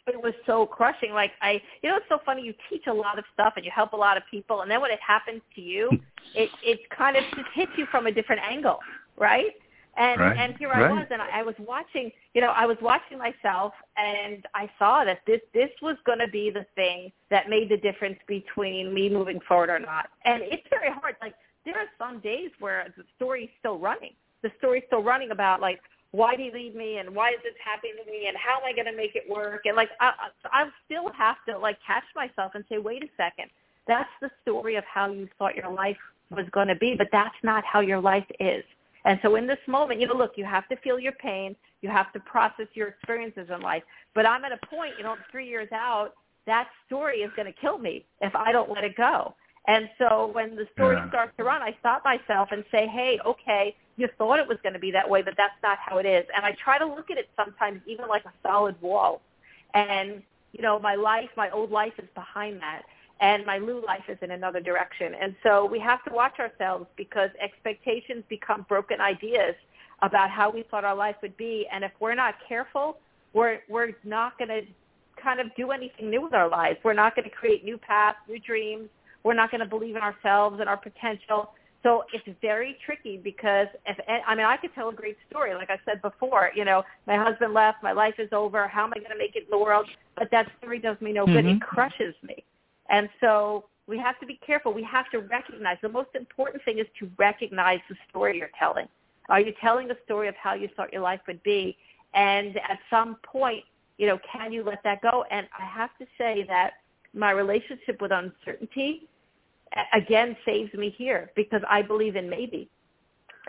it was so crushing. Like I, you know, it's so funny. You teach a lot of stuff and you help a lot of people, and then when it happens to you, hmm. it it kind of just hits you from a different angle, right? And right. and here right. I was, and I, I was watching. You know, I was watching myself, and I saw that this this was going to be the thing that made the difference between me moving forward or not. And it's very hard. Like there are some days where the story's still running. The story's still running about like why did he leave me and why is this happening to me and how am I going to make it work? And like I, I still have to like catch myself and say, wait a second, that's the story of how you thought your life was going to be, but that's not how your life is. And so in this moment, you know, look, you have to feel your pain. You have to process your experiences in life. But I'm at a point, you know, three years out, that story is going to kill me if I don't let it go. And so when the story Yeah. starts to run, I stop myself and say, hey, okay, you thought it was going to be that way, but that's not how it is. And I try to look at it sometimes even like a solid wall. And, you know, my life, my old life is behind that. And my new life is in another direction. And so we have to watch ourselves because expectations become broken ideas about how we thought our life would be. And if we're not careful, we're, we're not going to kind of do anything new with our lives. We're not going to create new paths, new dreams. We're not going to believe in ourselves and our potential. So it's very tricky because if I mean I could tell a great story, like I said before. You know, my husband left, my life is over. How am I going to make it in the world? But that story does me no good. Mhm. It crushes me, and so we have to be careful. We have to recognize the most important thing is to recognize the story you're telling. Are you telling the story of how you thought your life would be? And at some point, you know, can you let that go? And I have to say that my relationship with uncertainty again saves me here because I believe in maybe.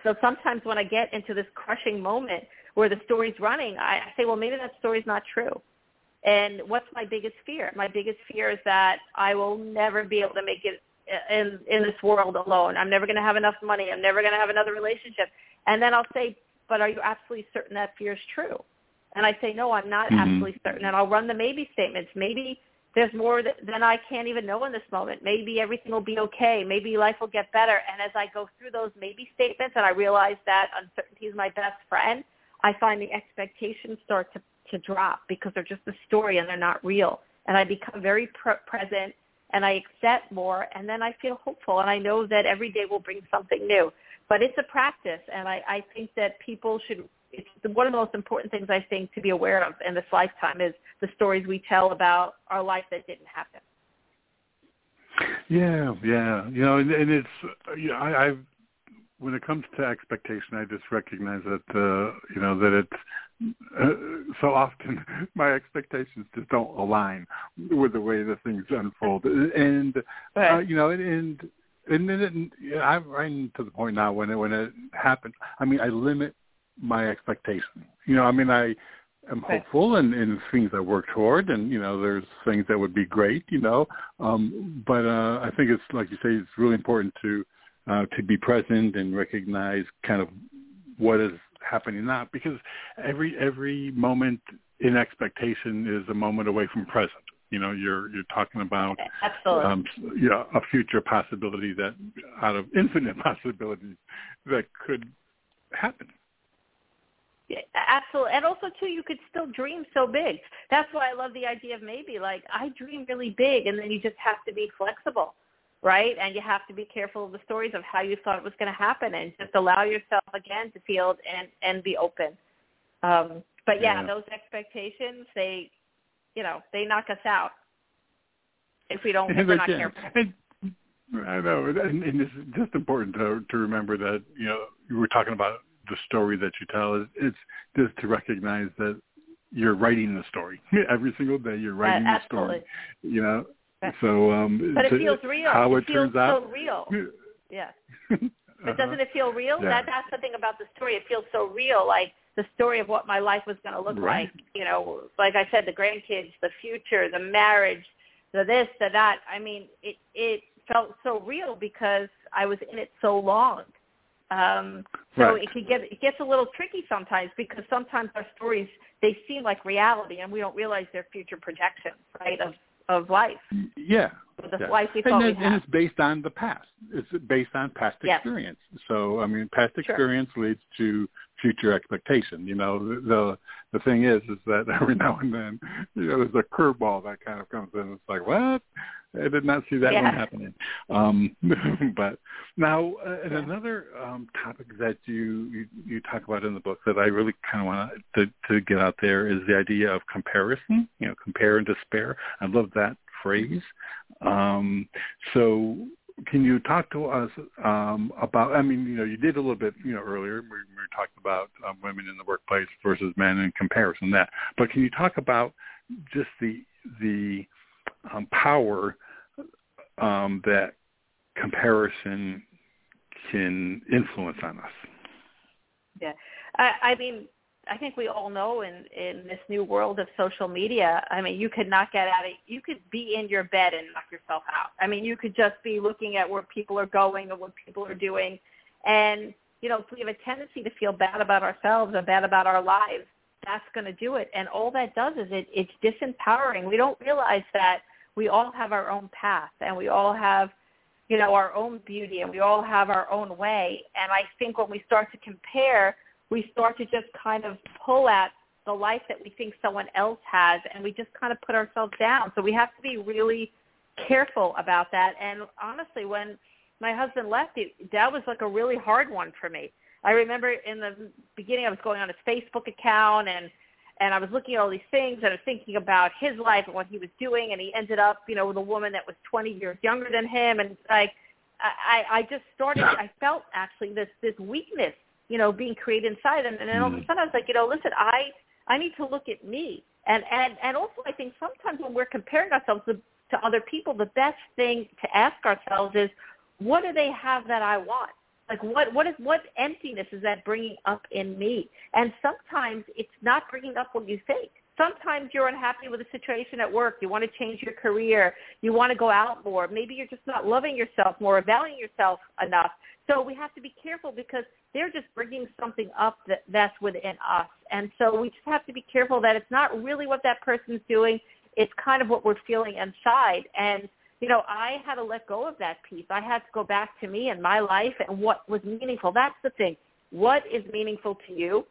So sometimes when I get into this crushing moment where the story's running, I I say, well, maybe that story's not true. And what's my biggest fear? My biggest fear is that I will never be able to make it in in this world alone. I'm never going to have enough money. I'm never going to have another relationship. And then I'll say, but are you absolutely certain that fear is true? And I say, no, I'm not Mhm. absolutely certain. And I'll run the maybe statements. Maybe there's more than I can't even know in this moment. Maybe everything will be okay. Maybe life will get better. And as I go through those maybe statements and I realize that uncertainty is my best friend, I find the expectations start to, to drop because they're just a story and they're not real. And I become very pr- present and I accept more and then I feel hopeful and I know that every day will bring something new. But it's a practice and I, I think that people should it's the, one of the most important things I think to be aware of in this lifetime is the stories we tell about our life that didn't happen. Yeah, yeah. You know, and, and it's you know, I, I've when it comes to expectation, I just recognize that uh, you know that it's uh, so often *laughs* my expectations just don't align with the way the things unfold, and uh, you know, and and and then it, yeah, I'm right to the point now when it when it happens. I mean, I limit my expectation. You know, I mean, I am hopeful and, and things I work toward, and you know, there's things that would be great. You know, um, but uh, I think it's like you say, it's really important to uh, to be present and recognize kind of what is happening now, because every every moment in expectation is a moment away from present. You know, you're you're talking about Absolutely. um, you know, a future possibility that out of infinite *laughs* possibilities that could happen. Absolutely. And also too, you could still dream so big. That's why I love the idea of maybe like I dream really big and then you just have to be flexible, right? And you have to be careful of the stories of how you thought it was going to happen and just allow yourself again to feel and, and be open. Um, but yeah, Yeah. those expectations, they, you know, they knock us out if we don't, if we're not careful. and- I know, and, and it's just important to to remember that you know you were talking about the story that you tell. It's, it's just to recognize that you're writing the story *laughs* every single day. You're writing the story. You know, Right. so um, But it feels real. How it it, feels turns out. so real. *laughs* Yeah. Uh-huh. But doesn't it feel real? Yeah. That that's the thing about the story. It feels so real, like the story of what my life was going to look Right. like. You know, like I said, the grandkids, the future, the marriage, the this, the that. I mean, it it felt so real because I was in it so long, Um, so Right. it can get it gets a little tricky sometimes because sometimes our stories they seem like reality and we don't realize they're future projections, right, of of life, Yeah. the yeah. life we and, thought we it- and it's based on the past. It's based on past Yes. experience. So I mean, past Sure. experience leads to future expectation. You know, the the, thing is, is that *laughs* every now and then, you know, there's a curveball that kind of comes in. It's like, what? I did not see that Yeah. one happening. Um, *laughs* but now, uh, and Yeah. another um, topic that you, you you talk about in the book that I really kind of want to to get out there is the idea of comparison. You know, compare and despair. I love that phrase. Um, so can you talk to us um, about? I mean, you know, you did a little bit, you know, earlier. We, we were talking about um, women in the workplace versus men in comparison. That, but can you talk about just the the um, power um, that comparison can influence on us? Yeah, I, I mean, I think we all know in in this new world of social media. I mean, you could not get out of. You could be in your bed and knock yourself out. I mean, you could just be looking at where people are going and what people are doing, and you know, if we have a tendency to feel bad about ourselves and bad about our lives, that's going to do it. And all that does is it it's disempowering. We don't realize that we all have our own path and we all have you know our own beauty and we all have our own way and i think when we start to compare we start to just kind of pull at the life that we think someone else has and we just kind of put ourselves down. So we have to be really careful about that. And honestly when my husband left it that was like a really hard one for me. I remember in the beginning i was going on his facebook account and and I was looking at all these things and I was thinking about his life and what he was doing and he ended up, you know, with a woman that was 20 years younger than him. And like I I just started I felt actually this this weakness, you know, being created inside and, and then all of a Mm. sudden I was like, you know, listen, I I need to look at me. And and and also I think sometimes when we're comparing ourselves to, to other people, the best thing to ask ourselves is what do they have that I want? Like what what is what emptiness is that bringing up in me? And sometimes it's not bringing up what you think. Sometimes you're unhappy with a situation at work. You want to change your career. You want to go out more. Maybe you're just not loving yourself more or valuing yourself enough. So we have to be careful because they're just bringing something up that that's within us. And so we just have to be careful that it's not really what that person's doing. It's kind of what we're feeling inside. And you know, I had to let go of that piece. I had to go back to me and my life and what was meaningful. That's the thing. What is meaningful to you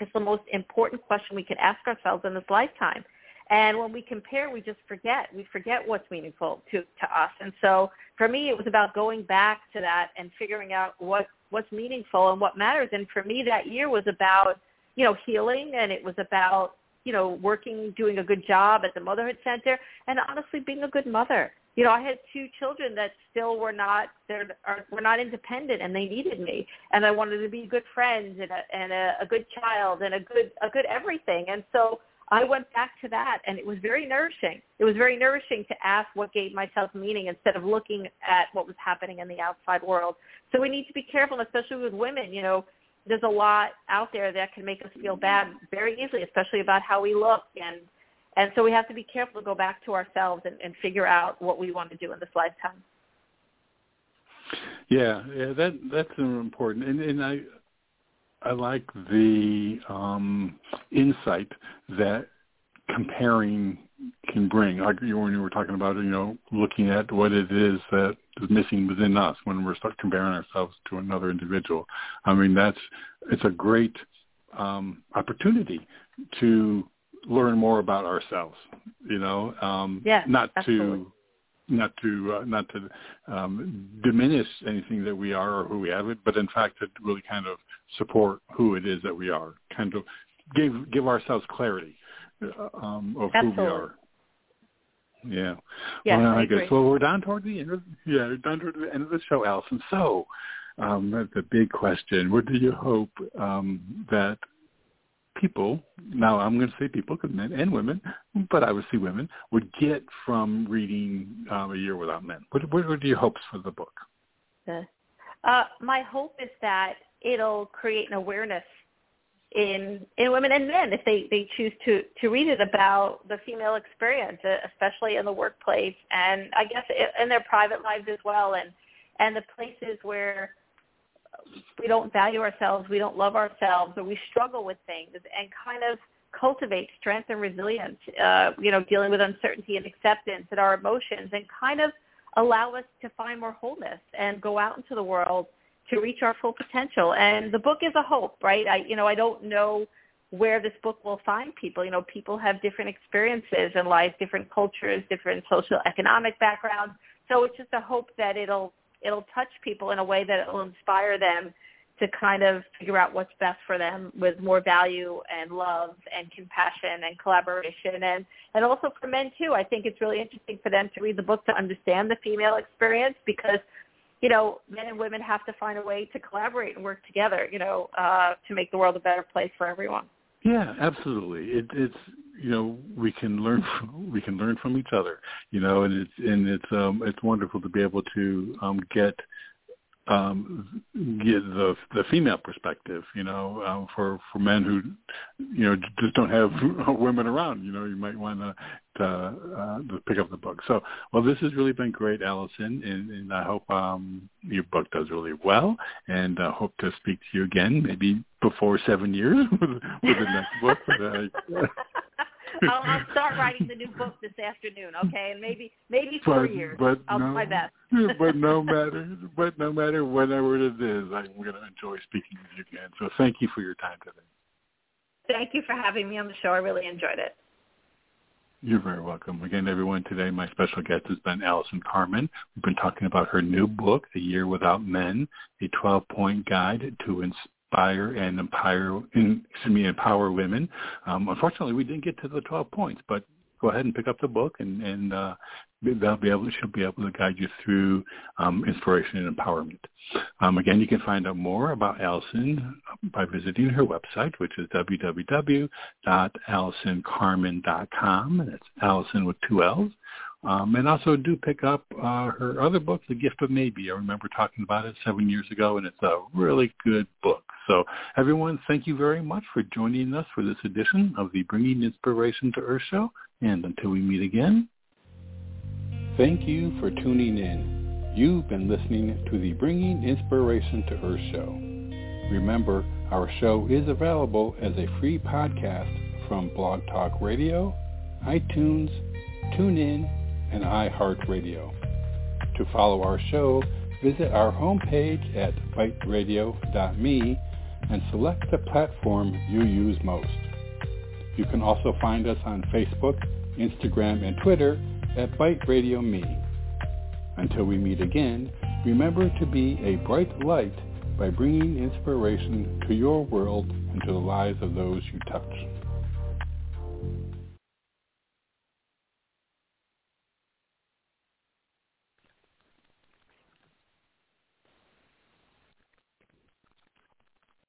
is the most important question we can ask ourselves in this lifetime. And when we compare, we just forget. We forget what's meaningful to, to us. And so for me, it was about going back to that and figuring out what, what's meaningful and what matters. And for me, that year was about, you know, healing and it was about, you know, working, doing a good job at the Motherhood Center and honestly being a good mother you know, I had two children that still were not they're are, were not independent, and they needed me, and I wanted to be good friends and a, and a, a good child and a good a good everything, and so I went back to that, and it was very nourishing. It was very nourishing to ask what gave myself meaning instead of looking at what was happening in the outside world. So we need to be careful, especially with women. You know, there's a lot out there that can make us feel bad very easily, especially about how we look and and so we have to be careful to go back to ourselves and, and figure out what we want to do in this lifetime. Yeah, yeah, that that's important, and and I I like the um, insight that comparing can bring. Like you when you were talking about, you know, looking at what it is that is missing within us when we're start comparing ourselves to another individual. I mean, that's it's a great um, opportunity to learn more about ourselves. You know, um, Yeah, not absolutely. to not to uh, not to um, diminish anything that we are or who we have, but in fact to really kind of support who it is that we are. Kind of give give ourselves clarity uh, um, of who we are. Yeah. Yes, well, I guess agree. well we're down toward the end of yeah down toward the end of the show, Allison. So um, that's the big question. What do you hope um, that people now I'm going to say people because men and women, but I would see women would get from reading um, a year without men. What, what are your hopes for the book? Uh, my hope is that it'll create an awareness in in women and men if they they choose to to read it about the female experience, uh, especially in the workplace and I guess in their private lives as well, and and the places where we don't value ourselves, we don't love ourselves, or we struggle with things, and kind of cultivate strength and resilience, uh, you know, dealing with uncertainty and acceptance and our emotions, and kind of allow us to find more wholeness and go out into the world to reach our full potential. And the book is a hope, right? I, you know, I don't know where this book will find people. You know, people have different experiences in life, different cultures, different social economic backgrounds. So it's just a hope that it'll it'll touch people in a way that it will inspire them to kind of figure out what's best for them with more value and love and compassion and collaboration and and also for men too. I think it's really interesting for them to read the book to understand the female experience because you know men and women have to find a way to collaborate and work together. You know uh, to make the world a better place for everyone. Yeah, absolutely. It, it's you know we can learn *laughs* from, we can learn from each other. You know, and it's and it's um it's wonderful to be able to um get um, get the the female perspective, you know, um, for for men who, you know, just don't have *laughs* women around. You know, you might want to uh, to pick up the book. So, well, this has really been great, Allison, and, and I hope um, your book does really well, and uh, hope to speak to you again, maybe before seven years *laughs* with, with the next book. But, *laughs* I'll, I'll start writing the new book this afternoon, okay? And maybe maybe four but, years. But I'll no, do my best. *laughs* but no matter but no matter whatever it is, I'm going to enjoy speaking with you again. So thank you for your time today. Thank you for having me on the show. I really enjoyed it. You're very welcome. Again, everyone, today my special guest has been Allison Carmen. We've been talking about her new book, A Year Without Men, a 12-point guide to inspire and empower, excuse me, empower women. Um, unfortunately, we didn't get to the 12 points, but go ahead and pick up the book, and, and uh, they'll be able, she'll be able to guide you through um, inspiration and empowerment. Um, again, you can find out more about Allison by visiting her website, which is www.allisoncarmen.com, and it's Allison with two L's. Um, and also do pick up uh, her other book, The Gift of Maybe. I remember talking about it seven years ago, and it's a really good book. So everyone, thank you very much for joining us for this edition of the Bringing Inspiration to Earth show. And until we meet again, thank you for tuning in. You've been listening to the Bringing Inspiration to Earth show. Remember, our show is available as a free podcast from Blog Talk Radio, iTunes, TuneIn, and iHeartRadio. To follow our show, visit our homepage at biteradio.me and select the platform you use most. You can also find us on Facebook, Instagram, and Twitter at BITE. Until we meet again, remember to be a bright light by bringing inspiration to your world and to the lives of those you touch.